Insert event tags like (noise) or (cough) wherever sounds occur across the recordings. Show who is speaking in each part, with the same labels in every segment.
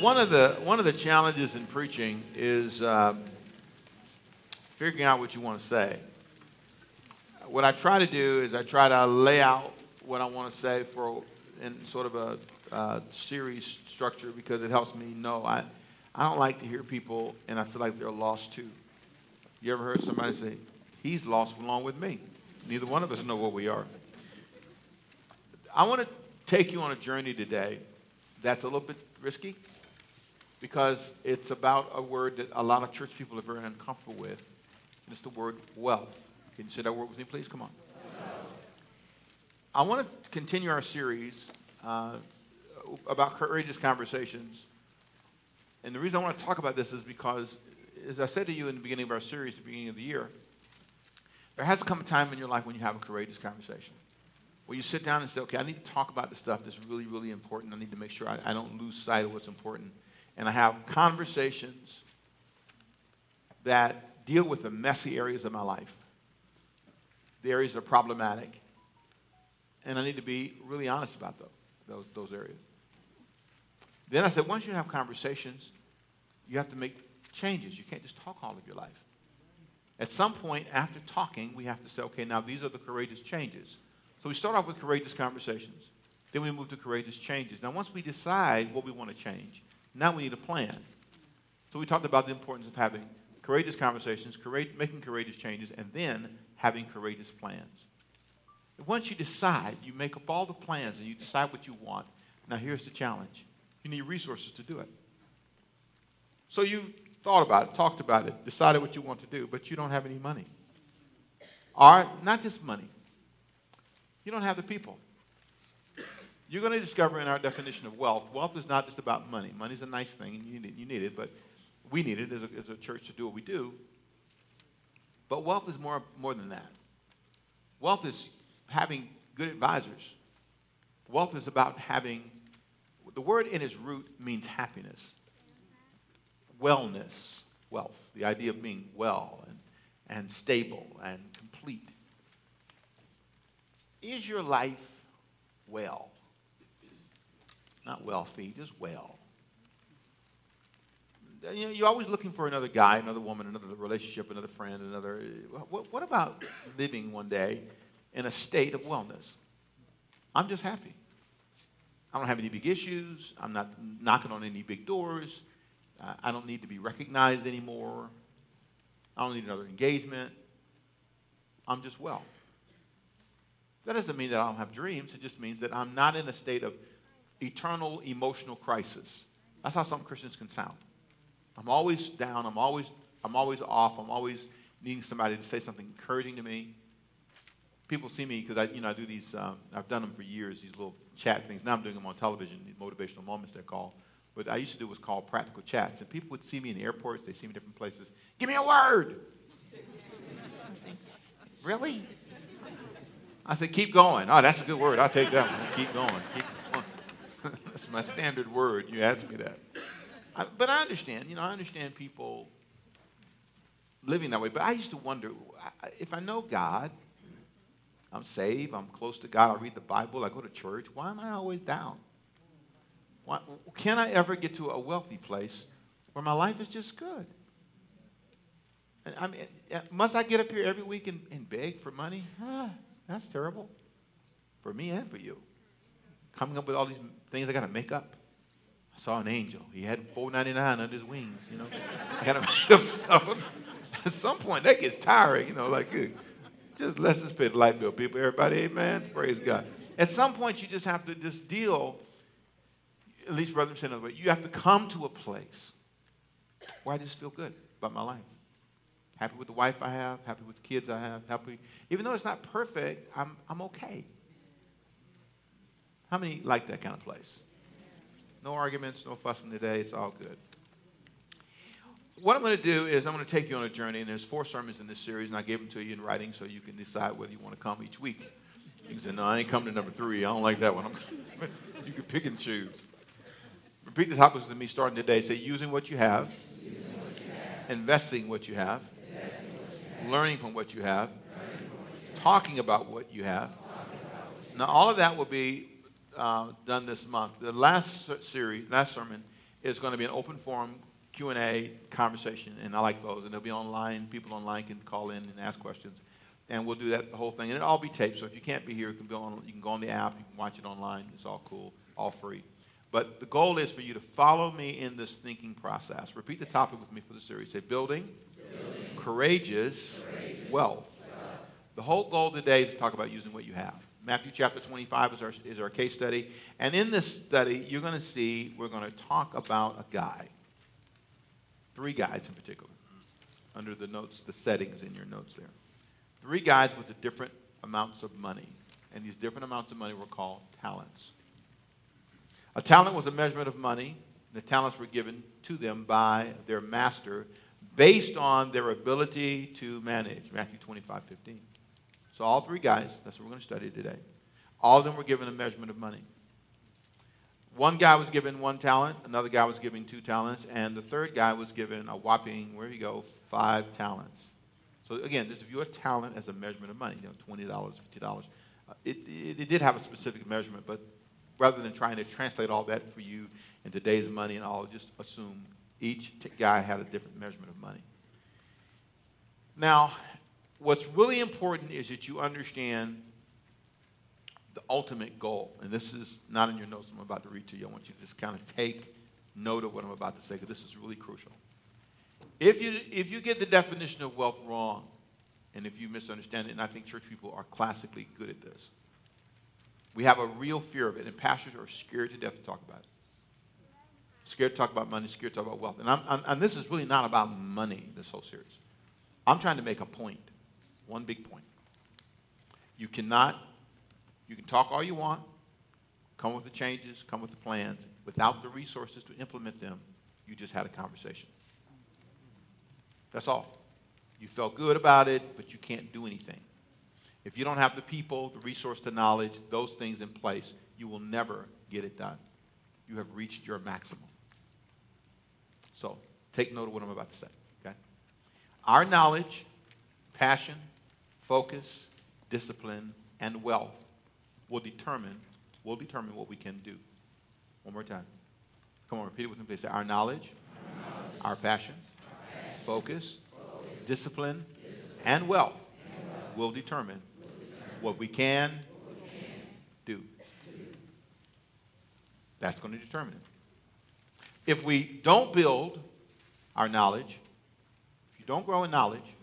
Speaker 1: one of the one of the challenges in preaching is uh, figuring out what you want to say. What I try to do is I try to lay out what I want to say for in sort of a uh, series structure because it helps me know I I don't like to hear people and I feel like they're lost too. You ever heard somebody say, "He's lost along with me"? Neither one of us know what we are. I want to take you on a journey today that's a little bit risky because it's about a word that a lot of church people are very uncomfortable with. And it's the word wealth. Can you say that word with me, please? Come on. I want to continue our series uh, about courageous conversations. And the reason I want to talk about this is because, as I said to you in the beginning of our series, the beginning of the year, there has to come a time in your life when you have a courageous conversation where you sit down and say, okay, I need to talk about the stuff that's really, really important. I need to make sure I, I don't lose sight of what's important. And I have conversations that deal with the messy areas of my life, the areas that are problematic. And I need to be really honest about those, those, those areas. Then I said, once you have conversations, you have to make changes. You can't just talk all of your life. At some point, after talking, we have to say, okay, now these are the courageous changes. So we start off with courageous conversations. Then we move to courageous changes. Now, once we decide what we want to change, now we need a plan. So we talked about the importance of having courageous conversations, courage, making courageous changes, and then having courageous plans. Once you decide, you make up all the plans and you decide what you want. Now, here's the challenge you need resources to do it. So you thought about it, talked about it, decided what you want to do, but you don't have any money. Or not just money, you don't have the people. You're going to discover in our definition of wealth, wealth is not just about money. Money's a nice thing, and you need, you need it, but we need it as a, as a church to do what we do. But wealth is more, more than that. Wealth is having good advisors. Wealth is about having, the word in its root means happiness, wellness, wealth, the idea of being well and, and stable and complete. Is your life well? Not wealthy, just well. You know, you're always looking for another guy, another woman, another relationship, another friend, another. What, what about living one day in a state of wellness? I'm just happy. I don't have any big issues. I'm not knocking on any big doors. I don't need to be recognized anymore. I don't need another engagement. I'm just well. That doesn't mean that I don't have dreams. It just means that I'm not in a state of eternal emotional crisis. That's how some Christians can sound. I'm always down. I'm always, I'm always off. I'm always needing somebody to say something encouraging to me. People see me because I, you know, I do these. Um, I've done them for years. These little chat things. Now I'm doing them on television. These motivational moments they're called. But I used to do what's called practical chats. And people would see me in the airports. They see me in different places. Give me a word. really? I said, keep going. Oh, that's a good word. I'll take that one. Keep going. Keep that's my standard word. You ask me that. I, but I understand. You know, I understand people living that way. But I used to wonder if I know God, I'm saved, I'm close to God, I read the Bible, I go to church, why am I always down? Why, can I ever get to a wealthy place where my life is just good? I mean, must I get up here every week and, and beg for money? Ah. That's terrible for me and for you. Coming up with all these things I got to make up. I saw an angel. He had 499 under his wings, you know. I got to (laughs) make up stuff. (laughs) At some point, that gets tiring, you know, like, just let's just pay the light bill, people. Everybody, amen? Praise God. At some point, you just have to just deal, at least Brother said another way, you have to come to a place where I just feel good about my life. Happy with the wife I have, happy with the kids I have, happy. Even though it's not perfect, I'm, I'm okay. How many like that kind of place? No arguments, no fussing today, it's all good. What I'm going to do is I'm going to take you on a journey, and there's four sermons in this series, and I gave them to you in writing so you can decide whether you want to come each week. You said, no, I ain't coming to number three. I don't like that one. (laughs) you can pick and choose. Repeat the topics with me starting today. Say, using what you have, what you have. investing what you have, learning from what you have, talking about what you have. Now, all of that will be uh, done this month. The last series, last sermon, is going to be an open forum Q&A conversation, and I like those. And they'll be online. People online can call in and ask questions. And we'll do that, the whole thing. And it'll all be taped. So if you can't be here, you can, go on, you can go on the app. You can watch it online. It's all cool, all free. But the goal is for you to follow me in this thinking process. Repeat the topic with me for the series. Say, building, building courageous, courageous wealth. wealth. The whole goal today is to talk about using what you have. Matthew chapter 25 is our, is our case study. And in this study, you're going to see we're going to talk about a guy. Three guys in particular, under the notes, the settings in your notes there. Three guys with different amounts of money. And these different amounts of money were called talents. A talent was a measurement of money. and The talents were given to them by their master based on their ability to manage. Matthew 25, 15. So all three guys, that's what we're going to study today. All of them were given a measurement of money. One guy was given one talent, another guy was given two talents, and the third guy was given a whopping, where you go, five talents. So again, just view a talent as a measurement of money, you know, $20, $50. Uh, it, it, it did have a specific measurement, but rather than trying to translate all that for you in today's money and all, just assume each guy had a different measurement of money. Now, what's really important is that you understand the ultimate goal. And this is not in your notes I'm about to read to you. I want you to just kind of take note of what I'm about to say because this is really crucial. If you, if you get the definition of wealth wrong, and if you misunderstand it, and I think church people are classically good at this, we have a real fear of it, and pastors are scared to death to talk about it. Scared to talk about money, scared to talk about wealth. And, I'm, I'm, and this is really not about money, this whole series. I'm trying to make a point, one big point. You cannot, you can talk all you want, come with the changes, come with the plans. Without the resources to implement them, you just had a conversation. That's all. You felt good about it, but you can't do anything. If you don't have the people, the resource, the knowledge, those things in place, you will never get it done. You have reached your maximum. So take note of what I'm about to say. Okay? Our knowledge, passion, focus, discipline, and wealth will determine will determine what we can do. One more time. Come on, repeat it with me, please. Our knowledge, our, knowledge, our passion, our passion focus, focus, discipline, discipline, and wealth, and wealth will determine what we can, do. That's going to determine it. If we don't build our knowledge, if you don't grow in knowledge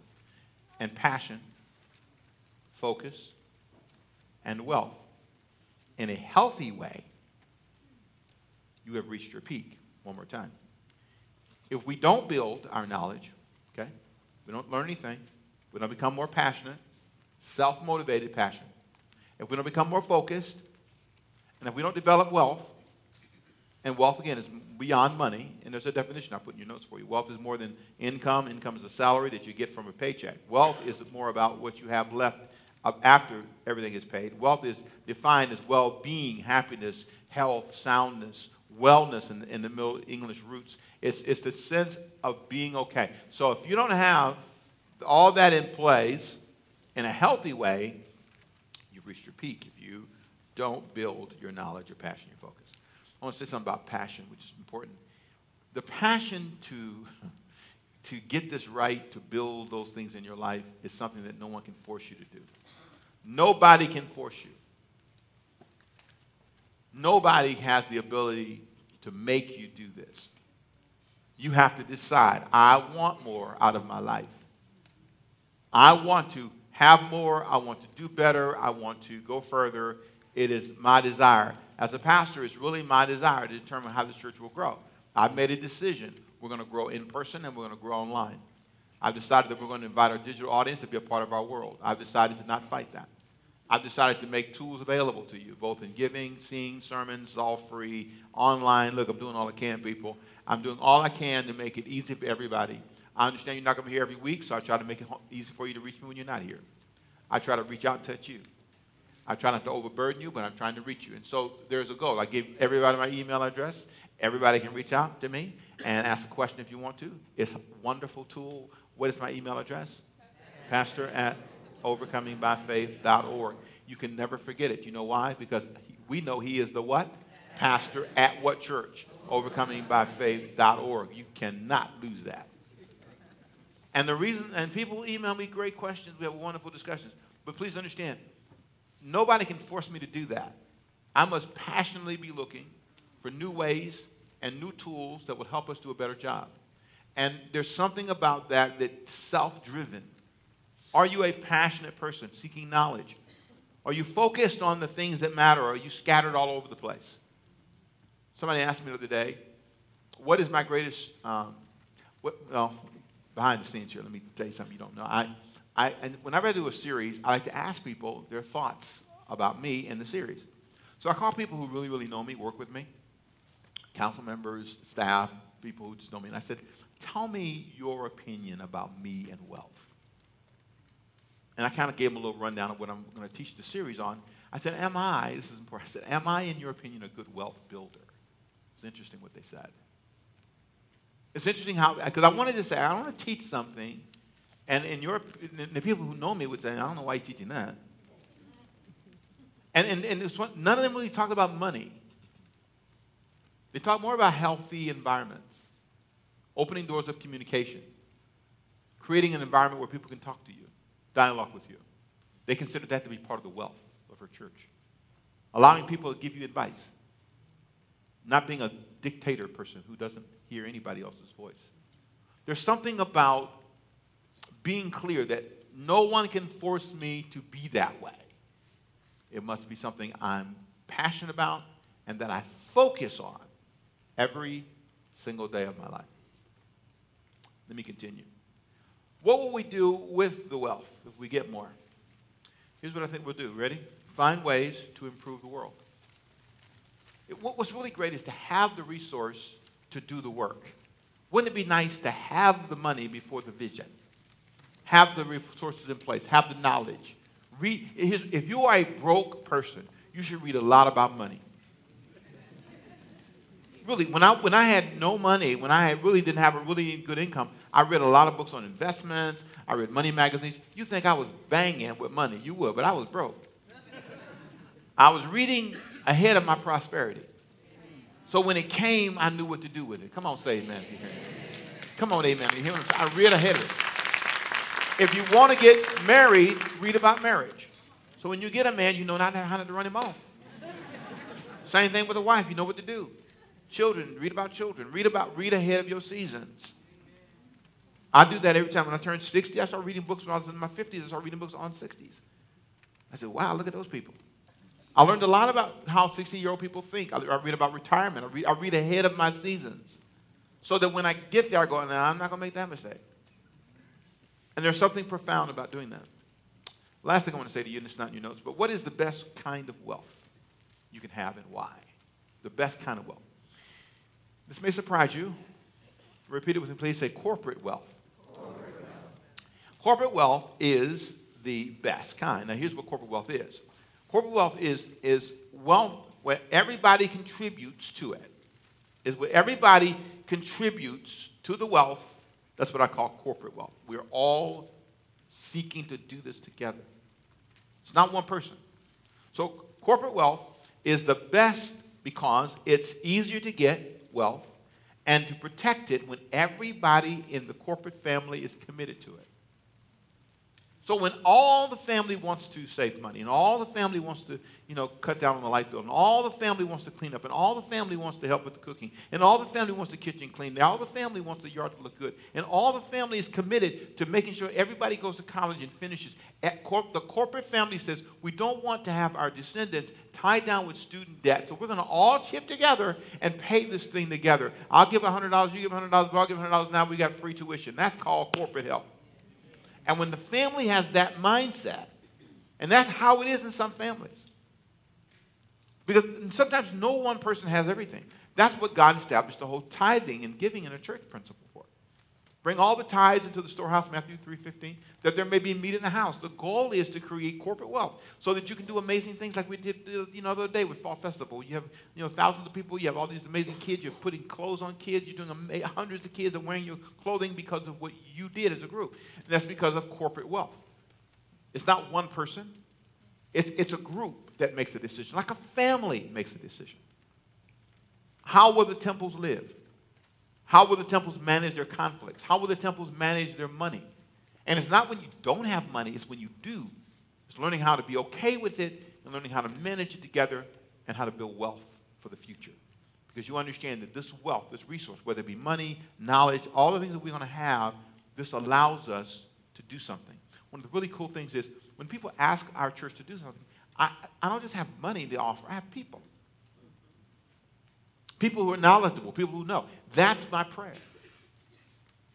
Speaker 1: and passion, focus, and wealth in a healthy way, you have reached your peak. One more time. If we don't build our knowledge, okay, we don't learn anything, we don't become more passionate, self motivated passion. If we don't become more focused, and if we don't develop wealth, and wealth again is beyond money, and there's a definition I put in your notes for you. Wealth is more than income. Income is a salary that you get from a paycheck. Wealth is more about what you have left Uh, after everything is paid. Wealth is defined as well being, happiness, health, soundness, wellness in, in the Middle English roots. It's, it's the sense of being okay. So if you don't have all that in place, in a healthy way, you've reached your peak if you don't build your knowledge, your passion, your focus. I want to say something about passion, which is important. The passion to, to get this right, to build those things in your life, is something that no one can force you to do. Nobody can force you. Nobody has the ability to make you do this. You have to decide, I want more out of my life. I want to have more. I want to do better. I want to go further. It is my desire. As a pastor, it's really my desire to determine how the church will grow. I've made a decision. We're going to grow in person and we're going to grow online. I've decided that we're going to invite our digital audience to be a part of our world. I've decided to not fight that. I've decided to make tools available to you, both in giving, seeing sermons, all free, online. Look, I'm doing all I can, people. I'm doing all I can to make it easy for everybody. I understand you're not going to be here every week, so I try to make it easy for you to reach me when you're not here. I try to reach out and touch you. I try not to overburden you, but I'm trying to reach you. And so there's a goal. I give everybody my email address. Everybody can reach out to me and ask a question if you want to. It's a wonderful tool. What is my email address? Pastor at overcomingbyfaith.org. You can never forget it. You know why? Because we know he is the what? Pastor at what church? overcomingbyfaith.org. You cannot lose that. And the reason, and people email me great questions. We have wonderful discussions. But please understand, nobody can force me to do that. I must passionately be looking for new ways and new tools that will help us do a better job. And there's something about that that's self driven. Are you a passionate person seeking knowledge? Are you focused on the things that matter? Or are you scattered all over the place? Somebody asked me the other day, what is my greatest, um, what, well, behind the scenes here, let me tell you something you don't know. I, I, and whenever I do a series, I like to ask people their thoughts about me in the series. So I call people who really, really know me, work with me, council members, staff, people who just know me, and I said, tell me your opinion about me and wealth. And I kind of gave them a little rundown of what I'm going to teach the series on. I said, am I, this is important, I said, am I, in your opinion, a good wealth builder? It's interesting what they said. It's interesting how, because I wanted to say, I want to teach something, and in your, the people who know me would say, I don't know why you're teaching that. And, and, and one, none of them really talk about money. They talk more about healthy environments, opening doors of communication, creating an environment where people can talk to you, dialogue with you. They consider that to be part of the wealth of her church. Allowing people to give you advice, not being a dictator person who doesn't hear anybody else's voice. There's something about being clear that no one can force me to be that way. It must be something I'm passionate about and that I focus on every single day of my life. Let me continue. What will we do with the wealth if we get more? Here's what I think we'll do. Ready? Find ways to improve the world. It, what's really great is to have the resource to do the work. Wouldn't it be nice to have the money before the vision? Have the resources in place, have the knowledge. Read, if you are a broke person, you should read a lot about money. Really, when I, when I had no money, when I really didn't have a really good income, I read a lot of books on investments. I read money magazines. You think I was banging with money? You would, but I was broke. (laughs) I was reading ahead of my prosperity. So when it came, I knew what to do with it. Come on, say amen if you hear me. Come on, amen. You hear I'm? I read ahead of it. If you want to get married, read about marriage. So when you get a man, you know not how to run him off. Same thing with a wife. You know what to do. Children, read about children. Read about, read ahead of your seasons. I do that every time. When I turn 60, I start reading books when I was in my 50s. I start reading books on 60s. I said, wow, look at those people. I learned a lot about how 60 year old people think. I, read about retirement. I read, I read ahead of my seasons. So that when I get there, I go, I'm not going to make that mistake. And there's something profound about doing that. Last thing I want to say to you, and it's not in your notes, but what is the best kind of wealth you can have and why? The best kind of wealth. This may surprise you. Repeat it with me, please. Say corporate wealth. Corporate wealth, is the best kind. Now, here's what corporate wealth is Corporate wealth is, is wealth where everybody contributes to it. Is where everybody contributes to the wealth. That's what I call corporate wealth. We're all seeking to do this together. It's not one person. So, corporate wealth is the best because it's easier to get wealth and to protect it when everybody in the corporate family is committed to it. So when all the family wants to save money and all the family wants to, you know, cut down on the light bill and all the family wants to clean up and all the family wants to help with the cooking and all the family wants the kitchen clean and all the family wants the yard to look good and all the family is committed to making sure everybody goes to college and finishes. Cor- the corporate family says we don't want to have our descendants tied down with student debt, so we're going to all chip together and pay this thing together. I'll give $100, you give $100, but I'll give $100. Now we got free tuition. That's called corporate health. And when the family has that mindset, and that's how it is in some families, because sometimes no one person has everything. That's what God established the whole tithing and giving in a church principle for. Bring all the tithes into the storehouse, Matthew 3.15, that there may be meat in the house. The goal is to create corporate wealth so that you can do amazing things like we did uh, you know, the other day with Fall Festival. You have you know, thousands of people. You have all these amazing kids. You're putting clothes on kids. You're doing hundreds of kids are wearing your clothing because of what you did as a group. And that's because of corporate wealth. It's not one person. It's, it's a group that makes a decision, like a family makes a decision. How will the temples live? How will the temples manage their conflicts? How will the temples manage their money? And it's not when you don't have money, it's when you do. It's learning how to be okay with it and learning how to manage it together and how to build wealth for the future. Because you understand that this wealth, this resource, whether it be money, knowledge, all the things that we're going to have, this allows us to do something. One of the really cool things is when people ask our church to do something, I, I don't just have money to offer, I have people. People who are knowledgeable, people who know. That's my prayer.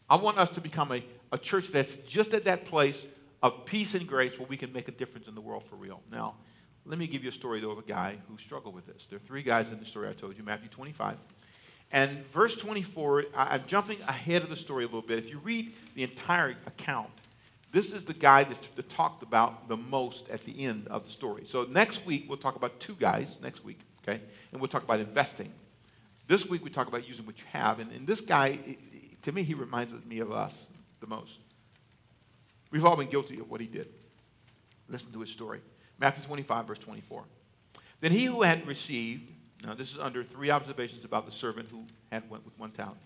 Speaker 1: I want us to become a, a church that's just at that place of peace and grace where we can make a difference in the world for real. Now, let me give you a story, though, of a guy who struggled with this. There are three guys in the story I told you, Matthew 25. And verse 24, I'm jumping ahead of the story a little bit. If you read the entire account, this is the guy that's talked about the most at the end of the story. So next week, we'll talk about two guys, next week, okay? And we'll talk about investing. This week, we talk about using what you have. And, and this guy, to me, he reminds me of us the most. We've all been guilty of what he did. Listen to his story. Matthew 25, verse 24. Then he who had received, now this is under three observations about the servant who had went with one talent.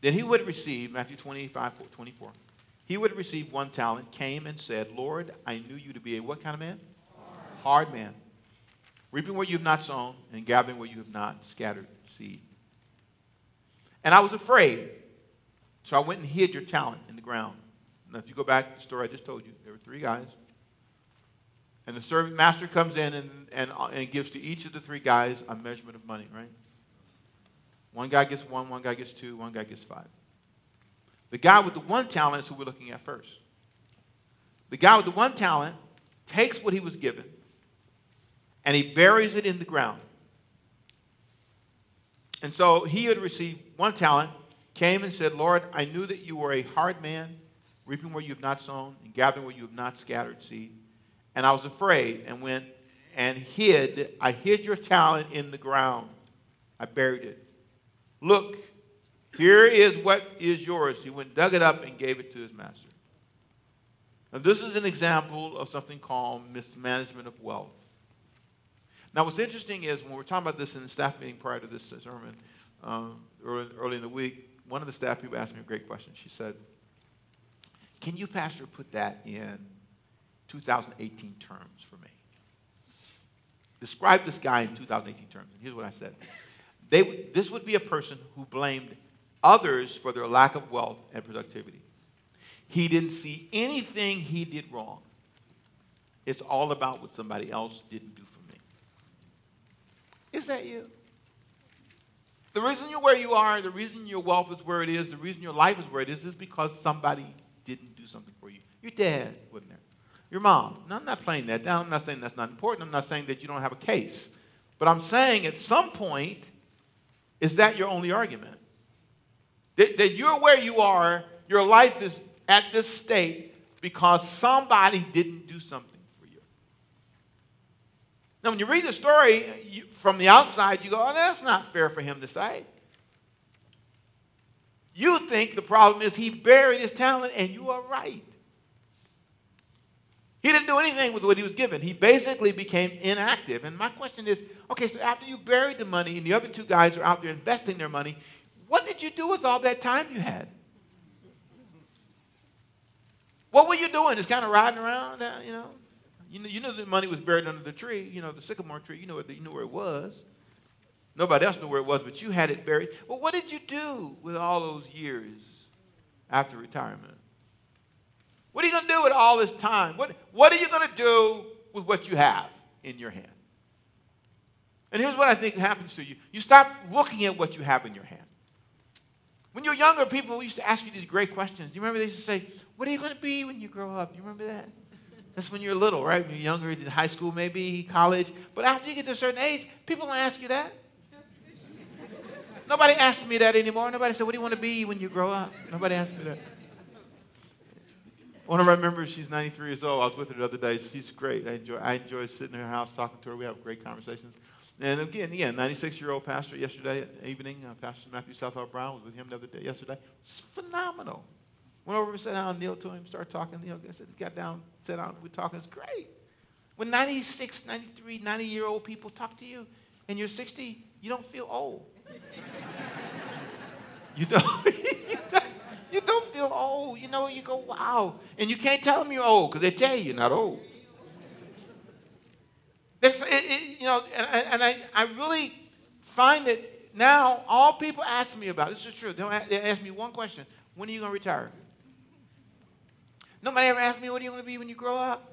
Speaker 1: Then he would receive, Matthew 25, 24. He would receive one talent, came and said, Lord, I knew you to be a what kind of man? Hard, Hard man. Reaping where you have not sown and gathering where you have not scattered seed. And I was afraid. So I went and hid your talent in the ground. Now, if you go back to the story I just told you, there were three guys. And the servant master comes in and, and, uh, and gives to each of the three guys a measurement of money, right? One guy gets one, one guy gets two, one guy gets five. The guy with the one talent is who we're looking at first. The guy with the one talent takes what he was given and he buries it in the ground. And so he had received one talent, came and said, Lord, I knew that you were a hard man, reaping where you have not sown and gathering where you have not scattered seed. And I was afraid and went and hid. I hid your talent in the ground. I buried it. Look, here is what is yours. He went, dug it up, and gave it to his master. And this is an example of something called mismanagement of wealth. Now, what's interesting is when we're talking about this in the staff meeting prior to this sermon, um, early, early in the week, one of the staff people asked me a great question. She said, Can you, Pastor, put that in 2018 terms for me. Describe this guy in 2018 terms. And here's what I said. They, this would be a person who blamed others for their lack of wealth and productivity. He didn't see anything he did wrong. It's all about what somebody else didn't do. Is that you? The reason you're where you are, the reason your wealth is where it is, the reason your life is where it is, is because somebody didn't do something for you. Your dad wasn't there your mom. Now, I'm not playing that down. I'm not saying that's not important. I'm not saying that you don't have a case. But I'm saying at some point, is that your only argument? That, that you're where you are, your life is at this state because somebody didn't do something. Now, when you read the story you, from the outside, you go, oh, that's not fair for him to say. You think the problem is he buried his talent, and you are right. He didn't do anything with what he was given. He basically became inactive. And my question is okay, so after you buried the money and the other two guys are out there investing their money, what did you do with all that time you had? What were you doing? Just kind of riding around, uh, you know? You know, you know the money was buried under the tree, you know, the sycamore tree. You know, you knew where it was. Nobody else knew where it was, but you had it buried. Well, what did you do with all those years after retirement? What are you going to do with all this time? What, what are you going to do with what you have in your hand? And here's what I think happens to you you stop looking at what you have in your hand. When you're younger, people used to ask you these great questions. Do you remember they used to say, What are you going to be when you grow up? Do you remember that? That's when you're little, right? When you're younger, in high school, maybe, college. But after you get to a certain age, people don't ask you that. Nobody asks me that anymore. Nobody said, What do you want to be when you grow up? Nobody asks me that. One of our members, she's 93 years old. I was with her the other day. She's great. I enjoy, I enjoy sitting in her house talking to her. We have great conversations. And again, yeah, 96 year old pastor yesterday evening, uh, Pastor Matthew Southall Brown was with him the other day, yesterday. It's phenomenal. Went over and sat down, kneel to him, started talking. You I said, got down, sat down, we're talking. It's great. When 96, 93, 90 year old people talk to you and you're 60, you don't feel old. (laughs) you don't, (laughs) you don't feel old. You know, you go, wow. And you can't tell them you're old because they tell you you're not old. It, it, you know, and, and I, I really find that now all people ask me about this is true. They ask me one question: When are you going to retire? Nobody ever asked me, "What do you want to be when you grow up?"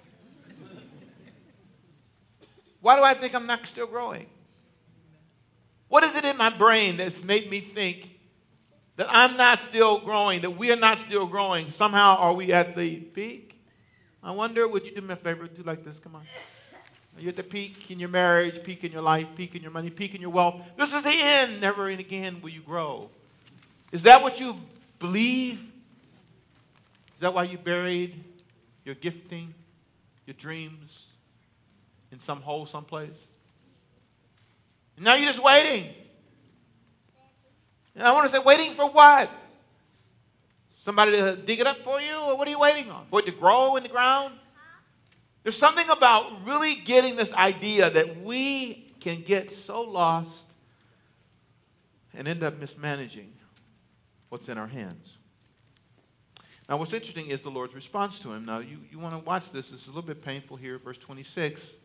Speaker 1: Why do I think I'm not still growing? What is it in my brain that's made me think that I'm not still growing, that we are not still growing? Somehow, are we at the peak? I wonder, would you do me a favor? Do like this. Come on. You're at the peak in your marriage, peak in your life, peak in your money, peak in your wealth. This is the end. Never and again will you grow. Is that what you believe? Is that why you buried your gifting, your dreams in some hole someplace? And now you're just waiting. And I want to say, waiting for what? Somebody to dig it up for you? Or what are you waiting on? For it to grow in the ground? There's something about really getting this idea that we can get so lost and end up mismanaging what's in our hands. Now, what's interesting is the Lord's response to him. Now, you, you want to watch this. This is a little bit painful here, verse 26.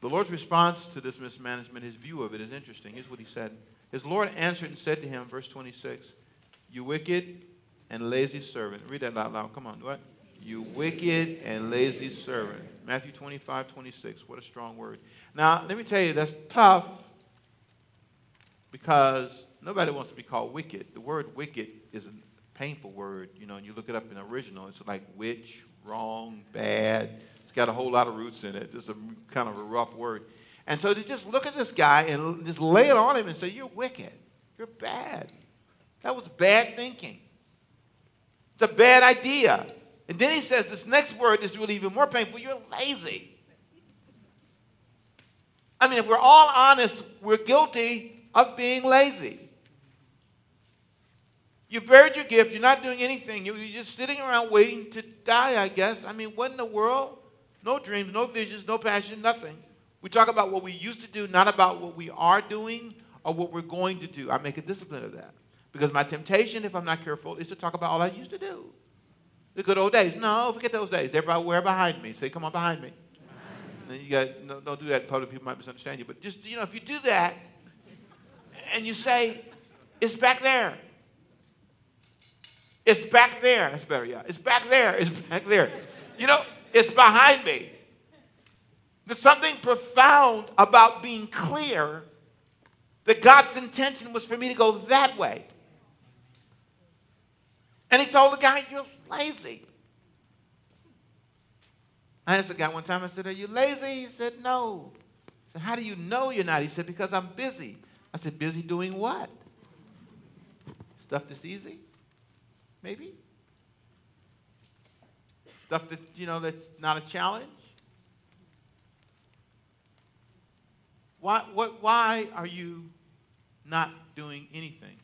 Speaker 1: The Lord's response to this mismanagement, his view of it, is interesting. Here's what he said His Lord answered and said to him, verse 26, You wicked and lazy servant. Read that out loud. Come on. What? you wicked and lazy servant. Matthew 25, 26. What a strong word. Now, let me tell you, that's tough because nobody wants to be called wicked. The word wicked is a painful word, you know, and you look it up in the original, it's like witch, wrong, bad. It's got a whole lot of roots in it. It's a kind of a rough word. And so to just look at this guy and just lay it on him and say, You're wicked. You're bad. That was bad thinking. It's a bad idea. And then he says this next word is really even more painful you're lazy. I mean, if we're all honest, we're guilty of being lazy. You've buried your gift, you're not doing anything, you're just sitting around waiting to die, I guess. I mean, what in the world? No dreams, no visions, no passion, nothing. We talk about what we used to do, not about what we are doing or what we're going to do. I make a discipline of that. Because my temptation, if I'm not careful, is to talk about all I used to do. The good old days. No, forget those days. Everybody, where behind me? Say, come on behind me. And you got no, don't do that in public. People might misunderstand you. But just you know, if you do that, and you say, it's back there. It's back there. That's better, yeah. It's back there. It's (laughs) back there. You know, it's behind me. There's something profound about being clear that God's intention was for me to go that way. And he told the guy, You're lazy. I asked the guy one time, I said, Are you lazy? He said, No. I said, How do you know you're not? He said, Because I'm busy. I said, Busy doing what? Stuff that's easy? Maybe? Stuff that, you know, that's not a challenge? Why, what, why are you not doing anything?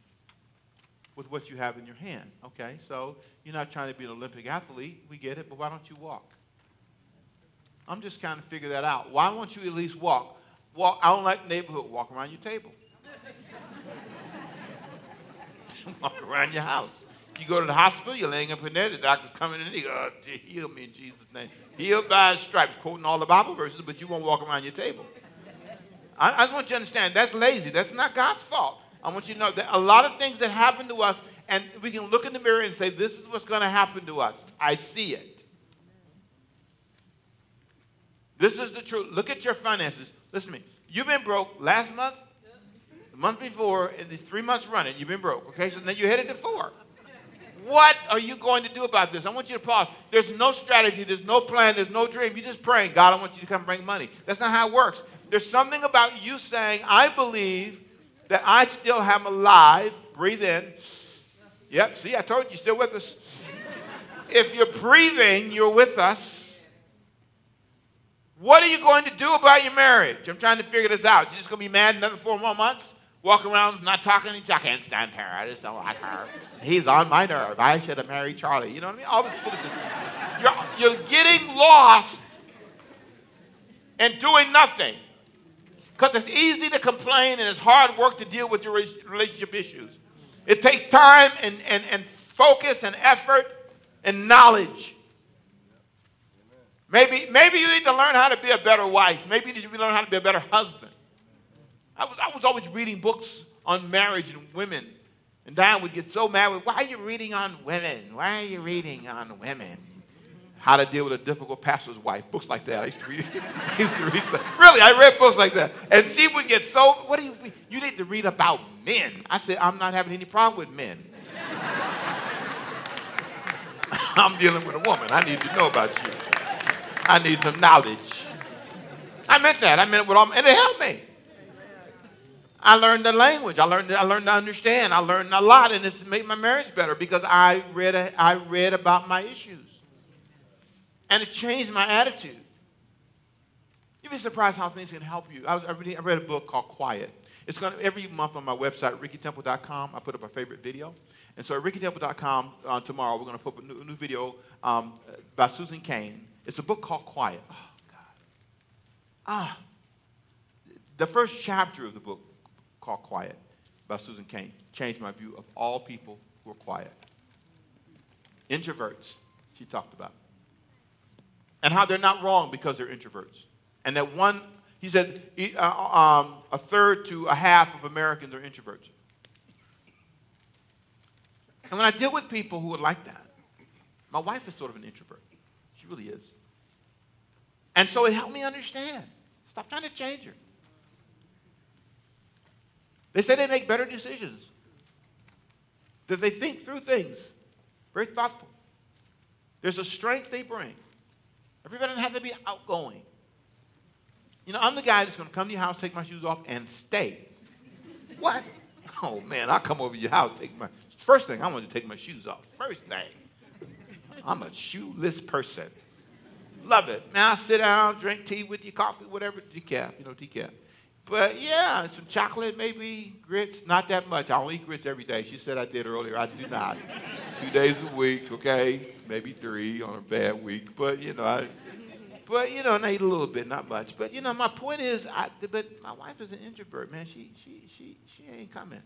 Speaker 1: with what you have in your hand. Okay, so you're not trying to be an Olympic athlete. We get it, but why don't you walk? I'm just kind of figure that out. Why won't you at least walk? Walk. I don't like neighborhood. Walk around your table. (laughs) walk around your house. You go to the hospital, you're laying up in there, the doctor's coming in, he go, oh, heal me in Jesus' name. Healed by stripes, quoting all the Bible verses, but you won't walk around your table. I, I just want you to understand that's lazy. That's not God's fault. I want you to know that a lot of things that happen to us, and we can look in the mirror and say, This is what's going to happen to us. I see it. This is the truth. Look at your finances. Listen to me. You've been broke last month, the month before, and the three months running, you've been broke. Okay, so then you're headed to four. What are you going to do about this? I want you to pause. There's no strategy, there's no plan, there's no dream. You're just praying, God, I want you to come bring money. That's not how it works. There's something about you saying, I believe that I still am alive. Breathe in. Yep, see, I told you, you're still with us. if you're breathing, you're with us. What are you going to do about your marriage? I'm trying to figure this out. You're just going to be mad another four more months? Walk around not talking to each. I can't stand her. I just don't like her. He's on my nerve. I should have married Charlie. You know what I mean? All this foolishness. You're, you're getting lost and doing nothing. Because it's easy to complain and it's hard work to deal with your relationship issues. It takes time and, and, and focus and effort and knowledge. Maybe, maybe you need to learn how to be a better wife. Maybe you need to learn how to be a better husband. I was, I was always reading books on marriage and women. And Diane would get so mad with, why are you reading on women? Why are you reading on women? How to deal with a difficult pastor's wife. Books like that. I used to read, (laughs) I used to read stuff. Really, I read books like that. And she would get so, what do you, you need to read about men. I said, I'm not having any problem with men. (laughs) I'm dealing with a woman. I need to know about you. I need some knowledge. I meant that. I meant it with all, and it helped me. I learned the language. I learned, I learned to understand. I learned a lot, and it's made my marriage better because I read, I read about my issues. And it changed my attitude. You'd be surprised how things can help you. I, was, I, read, I read a book called Quiet. It's going to, every month on my website, rickytemple.com, I put up a favorite video. And so at rickytemple.com uh, tomorrow, we're going to put up a new, new video um, by Susan Cain. It's a book called Quiet. Oh, God. Ah. The first chapter of the book called Quiet by Susan Cain changed my view of all people who are quiet. Introverts, she talked about. And how they're not wrong because they're introverts. And that one, he said, uh, um, a third to a half of Americans are introverts. And when I deal with people who are like that, my wife is sort of an introvert. She really is. And so it helped me understand. Stop trying to change her. They say they make better decisions, that they think through things, very thoughtful. There's a strength they bring. Everybody doesn't have to be outgoing. You know, I'm the guy that's going to come to your house, take my shoes off, and stay. What? Oh man, I'll come over to your house, take my first thing I want to take my shoes off. First thing. I'm a shoeless person. Love it. Now sit down, drink tea with your coffee, whatever, decaf, you know, decaf. But yeah, some chocolate, maybe grits, not that much. I don't eat grits every day. She said I did earlier. I do not. (laughs) Two days a week, okay, maybe three on a bad week. But you know, I, but you know, and I eat a little bit, not much. But you know, my point is, I, but my wife is an introvert, man. She she she she ain't coming.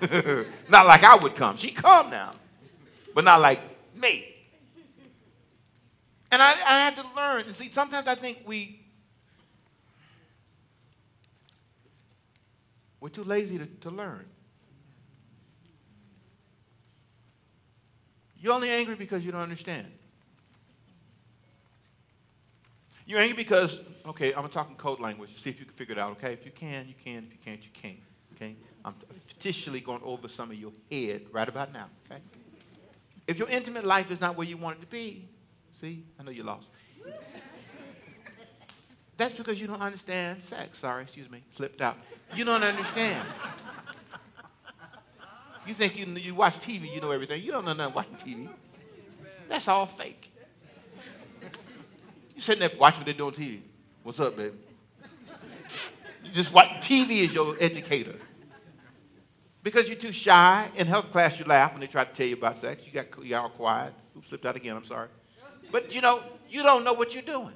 Speaker 1: (laughs) not like I would come. She come now, but not like me. And I, I had to learn. And see, sometimes I think we we're too lazy to, to learn. You're only angry because you don't understand. You're angry because, okay, I'm talking code language. See if you can figure it out, okay? If you can, you can. If you can't, you can't. Okay? I'm officially going over some of your head right about now, okay? If your intimate life is not where you want it to be, see, I know you lost. That's because you don't understand sex. Sorry, excuse me, slipped out. You don't understand. You think you, you watch TV, you know everything. You don't know nothing watching TV. That's all fake. You sitting there watching what they're doing on TV. What's up, baby? You just watch TV is your educator. Because you're too shy. In health class, you laugh when they try to tell you about sex. You got, you got all quiet. Oops, slipped out again. I'm sorry. But you know, you don't know what you're doing.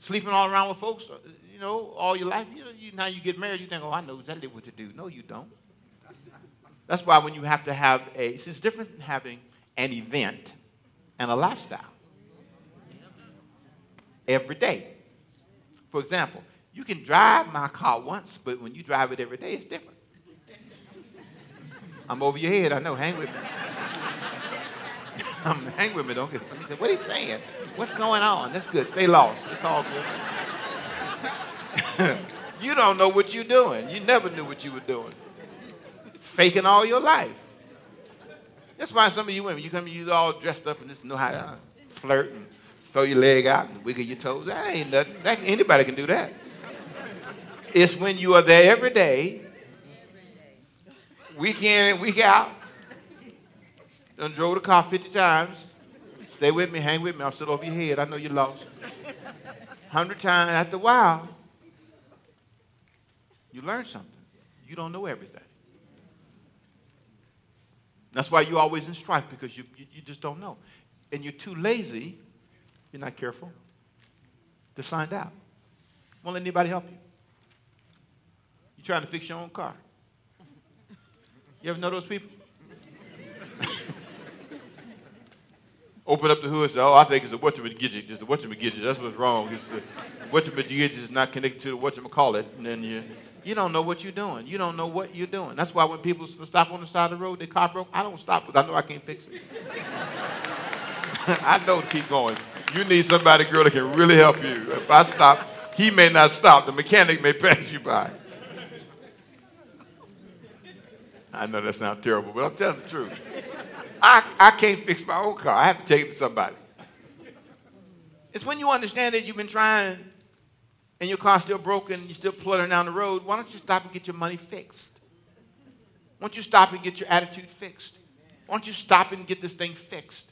Speaker 1: Sleeping all around with folks, uh, you know, all your life. You know, you, now you get married, you think, oh, I know exactly what to do. No, you don't. That's why when you have to have a, it's different than having an event and a lifestyle every day. For example, you can drive my car once, but when you drive it every day, it's different. I'm over your head, I know. Hang with me. Um, hang with me, don't get somebody said, what are you saying? What's going on? That's good. Stay lost. It's all good. (laughs) you don't know what you're doing. You never knew what you were doing. Faking all your life. That's why some of you women, you come, you all dressed up and just know how to flirt and throw your leg out and wiggle your toes. That ain't nothing. That, anybody can do that. It's when you are there every day, week in and week out. Done drove the car 50 times. Stay with me, hang with me. I'll sit over your head. I know you're lost. 100 times. After a while, you learn something. You don't know everything. That's why you're always in strife because you, you, you just don't know. and you're too lazy, you're not careful, to find out. Won't let anybody help you. You're trying to fix your own car. You ever know those people? (laughs) Open up the hood and say, oh, I think it's a whatchamagidget. Just a whatchamagidget. That's what's wrong. It's the whatchamagidget is not connected to the whatchamacallit. And then you, you don't know what you're doing. You don't know what you're doing. That's why when people stop on the side of the road, their car broke, I don't stop because I know I can't fix it. (laughs) I know to keep going. You need somebody, girl, that can really help you. If I stop, he may not stop. The mechanic may pass you by. I know that sounds terrible, but I'm telling the truth. I, I can't fix my own car. I have to take it to somebody. It's when you understand that you've been trying and your car's still broken, you're still pluttering down the road, why don't you stop and get your money fixed? Why don't you stop and get your attitude fixed? Why don't you stop and get this thing fixed?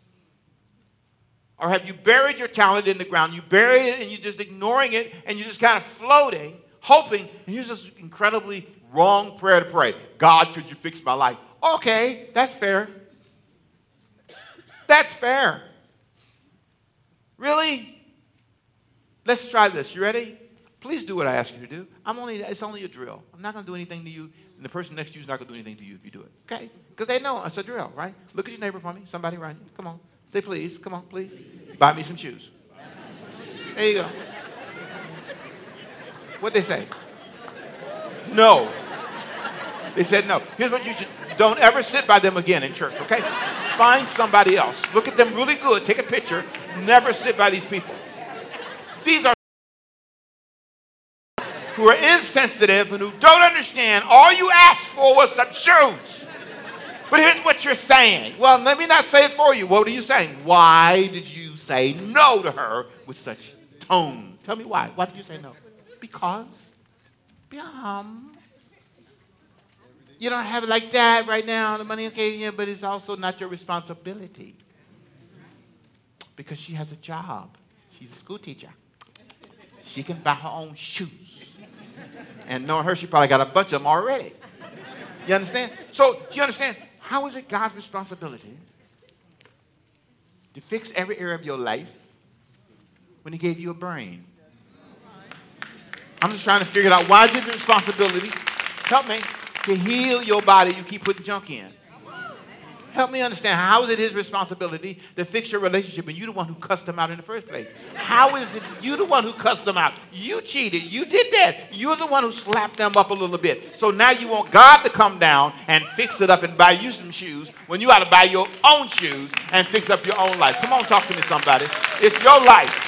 Speaker 1: Or have you buried your talent in the ground? You buried it and you're just ignoring it and you're just kind of floating, hoping, and you're just incredibly wrong prayer to pray. God, could you fix my life? Okay, that's fair. That's fair. Really? Let's try this. You ready? Please do what I ask you to do. I'm only it's only a drill. I'm not going to do anything to you, and the person next to you is not going to do anything to you if you do it. Okay? Because they know it's a drill, right? Look at your neighbor for me. Somebody you. Come on. Say please. Come on, please. Buy me some shoes. There you go. What they say? No. They said no. Here's what you should don't ever sit by them again in church, okay? Find somebody else. Look at them really good. Take a picture. Never sit by these people. These are who are insensitive and who don't understand. All you asked for was some shoes. But here's what you're saying. Well, let me not say it for you. What are you saying? Why did you say no to her with such tone? Tell me why. Why did you say no? Because. Um, you don't have it like that right now, the money, okay, yeah, but it's also not your responsibility. Because she has a job. She's a school teacher. She can buy her own shoes. And knowing her, she probably got a bunch of them already. You understand? So, do you understand? How is it God's responsibility to fix every area of your life when He gave you a brain? I'm just trying to figure it out. Why is it the responsibility? Help me to heal your body you keep putting junk in. Help me understand. How is it his responsibility to fix your relationship and you the one who cussed them out in the first place? How is it you the one who cussed them out? You cheated. You did that. You're the one who slapped them up a little bit. So now you want God to come down and fix it up and buy you some shoes when you ought to buy your own shoes and fix up your own life. Come on, talk to me, somebody. It's your life.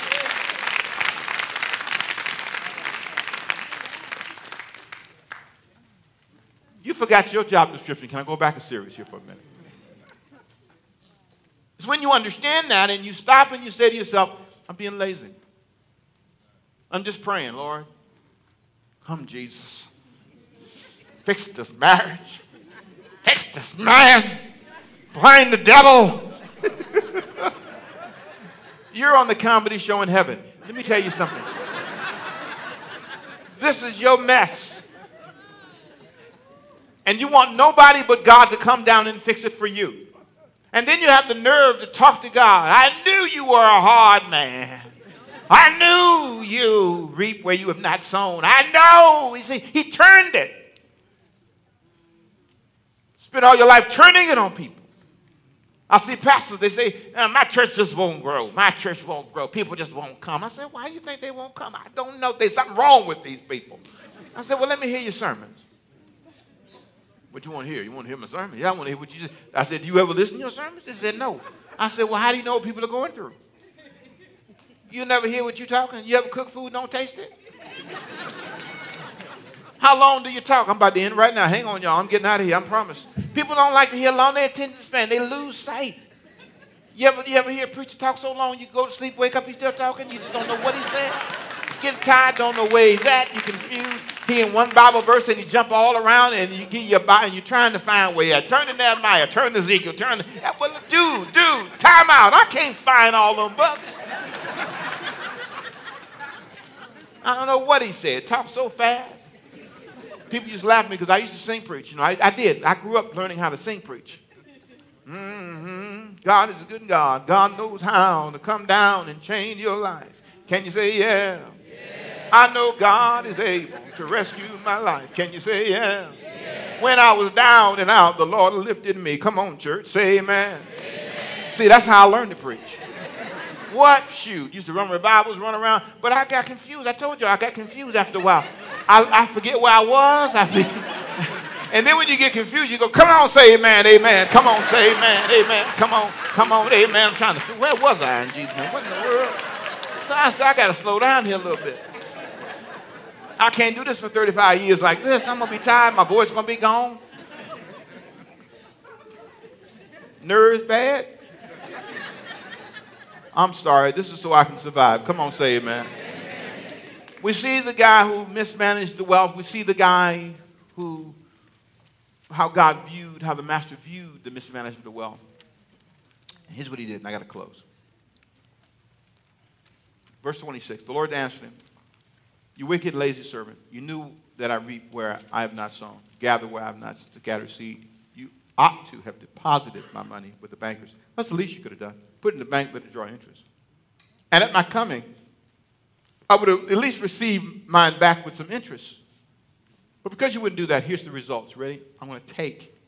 Speaker 1: You forgot your job description. Can I go back a series here for a minute? It's when you understand that and you stop and you say to yourself, I'm being lazy. I'm just praying, Lord. Come, Jesus. Fix this marriage. Fix this man. Blind the devil. (laughs) You're on the comedy show in heaven. Let me tell you something. This is your mess and you want nobody but God to come down and fix it for you. And then you have the nerve to talk to God. I knew you were a hard man. I knew you reap where you have not sown. I know. You see, he turned it. Spend all your life turning it on people. I see pastors, they say, uh, my church just won't grow. My church won't grow. People just won't come. I said, why do you think they won't come? I don't know. There's something wrong with these people. I said, well, let me hear your sermons. What you want to hear? You want to hear my sermon? Yeah, I want to hear what you said. I said, Do you ever listen to your sermons? They said, No. I said, Well, how do you know what people are going through? You never hear what you're talking? You ever cook food, don't taste it? (laughs) How long do you talk? I'm about to end right now. Hang on, y'all. I'm getting out of here. I promise. People don't like to hear long. Their attention span. They lose sight. You ever, you ever hear a preacher talk so long you go to sleep, wake up, he's still talking? You just don't know what he said? Get tired, don't know where he's at. You confused. He in one Bible verse and he jump all around and you get your Bible and you're trying to find where you're Turn to Nehemiah, turn to Ezekiel, turn to, dude, dude, time out. I can't find all them books. I don't know what he said. Talk so fast. People used to laugh at me because I used to sing preach. You know, I, I did. I grew up learning how to sing preach. Mm-hmm. God is a good God. God knows how to come down and change your life. Can you say yeah? yeah? I know God is able to rescue my life. Can you say yeah? yeah? When I was down and out, the Lord lifted me. Come on, church. Say amen. amen. See, that's how I learned to preach. What? Shoot. Used to run revivals, run around. But I got confused. I told you I got confused after a while. I, I forget where I was. I (laughs) and then when you get confused, you go, come on, say amen, amen. Come on, say amen, amen. Come on, come on, amen. I'm trying to where was I in Jesus' name? What in the world? So I said, I got to slow down here a little bit. I can't do this for 35 years like this. I'm going to be tired. My voice is going to be gone. Nerves bad. I'm sorry. This is so I can survive. Come on, say amen. We see the guy who mismanaged the wealth. We see the guy who, how God viewed, how the master viewed the mismanagement of the wealth. And here's what he did, and I got to close. Verse 26 The Lord answered him, You wicked, lazy servant, you knew that I reap where I have not sown, gather where I have not scattered seed. You ought to have deposited my money with the bankers. That's the least you could have done. Put it in the bank, let it draw interest. And at my coming, I would have at least received mine back with some interest. But because you wouldn't do that, here's the results. Ready? I'm going to take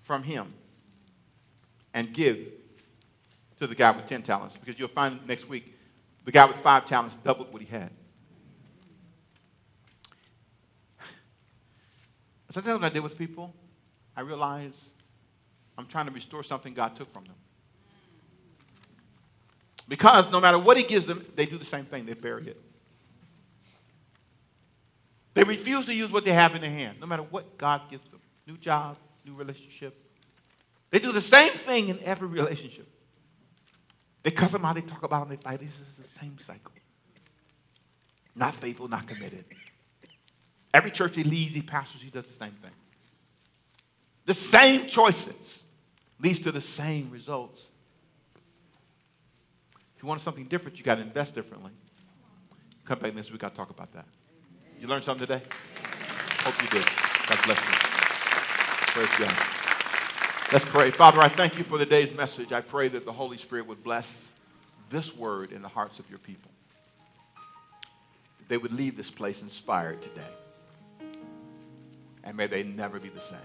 Speaker 1: from him and give to the guy with 10 talents. Because you'll find next week the guy with five talents doubled what he had. Sometimes when I deal with people, I realize I'm trying to restore something God took from them. Because no matter what he gives them, they do the same thing, they bury it. They refuse to use what they have in their hand, no matter what God gives them new job, new relationship. They do the same thing in every relationship. They cuss them out, they talk about them, they fight. This is the same cycle. Not faithful, not committed. Every church he leads, he pastors, he does the same thing. The same choices leads to the same results If you want something different, you got to invest differently. Come back next week, I'll talk about that. You learned something today? Hope you did. God bless you. Praise God. Let's pray. Father, I thank you for the day's message. I pray that the Holy Spirit would bless this word in the hearts of your people. They would leave this place inspired today. And may they never be the same.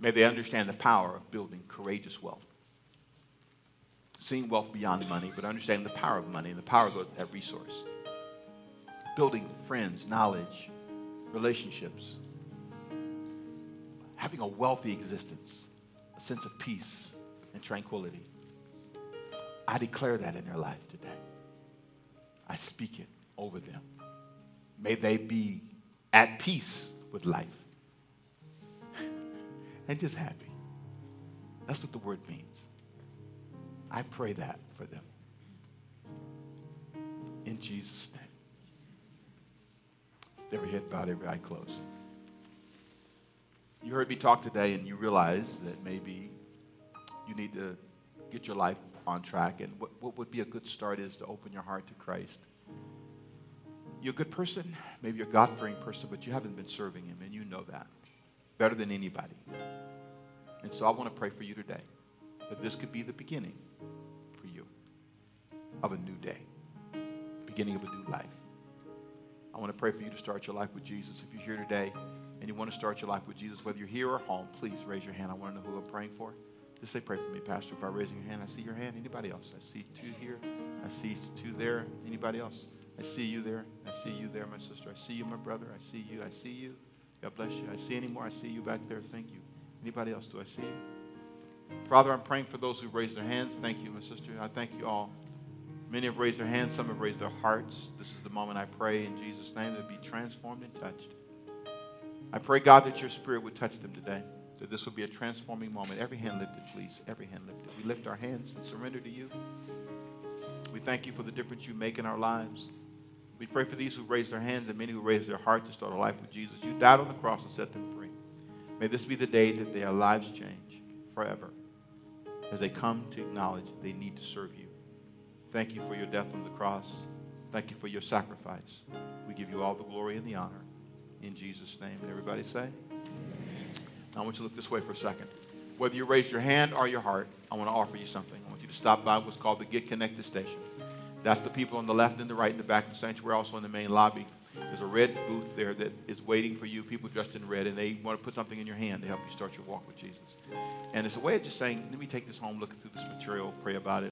Speaker 1: May they understand the power of building courageous wealth seeing wealth beyond money, but understanding the power of money and the power of that resource. Building friends, knowledge, relationships, having a wealthy existence, a sense of peace and tranquility. I declare that in their life today. I speak it over them. May they be at peace with life (laughs) and just happy. That's what the word means. I pray that for them. In Jesus' name. Every head bowed, every eye closed. You heard me talk today and you realize that maybe you need to get your life on track. And what, what would be a good start is to open your heart to Christ. You're a good person, maybe you're a God fearing person, but you haven't been serving Him, and you know that better than anybody. And so I want to pray for you today that this could be the beginning for you of a new day, beginning of a new life. I want to pray for you to start your life with Jesus. If you're here today and you want to start your life with Jesus, whether you're here or home, please raise your hand. I want to know who I'm praying for. Just say, pray for me, Pastor, by raising your hand. I see your hand. Anybody else? I see two here. I see two there. Anybody else? I see you there. I see you there, my sister. I see you, my brother. I see you. I see you. God bless you. I see any more. I see you back there. Thank you. Anybody else? Do I see you? Father, I'm praying for those who raised their hands. Thank you, my sister. I thank you all. Many have raised their hands, some have raised their hearts. This is the moment I pray in Jesus' name that be transformed and touched. I pray, God, that your spirit would touch them today, that this would be a transforming moment. Every hand lifted, please. Every hand lifted. We lift our hands and surrender to you. We thank you for the difference you make in our lives. We pray for these who raise their hands and many who raise their heart to start a life with Jesus. You died on the cross and set them free. May this be the day that their lives change forever as they come to acknowledge they need to serve you. Thank you for your death on the cross. Thank you for your sacrifice. We give you all the glory and the honor. In Jesus' name. And everybody say, I want you to look this way for a second. Whether you raise your hand or your heart, I want to offer you something. I want you to stop by what's called the Get Connected station. That's the people on the left and the right in the back of the sanctuary, also in the main lobby. There's a red booth there that is waiting for you, people dressed in red, and they want to put something in your hand to help you start your walk with Jesus. And it's a way of just saying, let me take this home, look through this material, pray about it.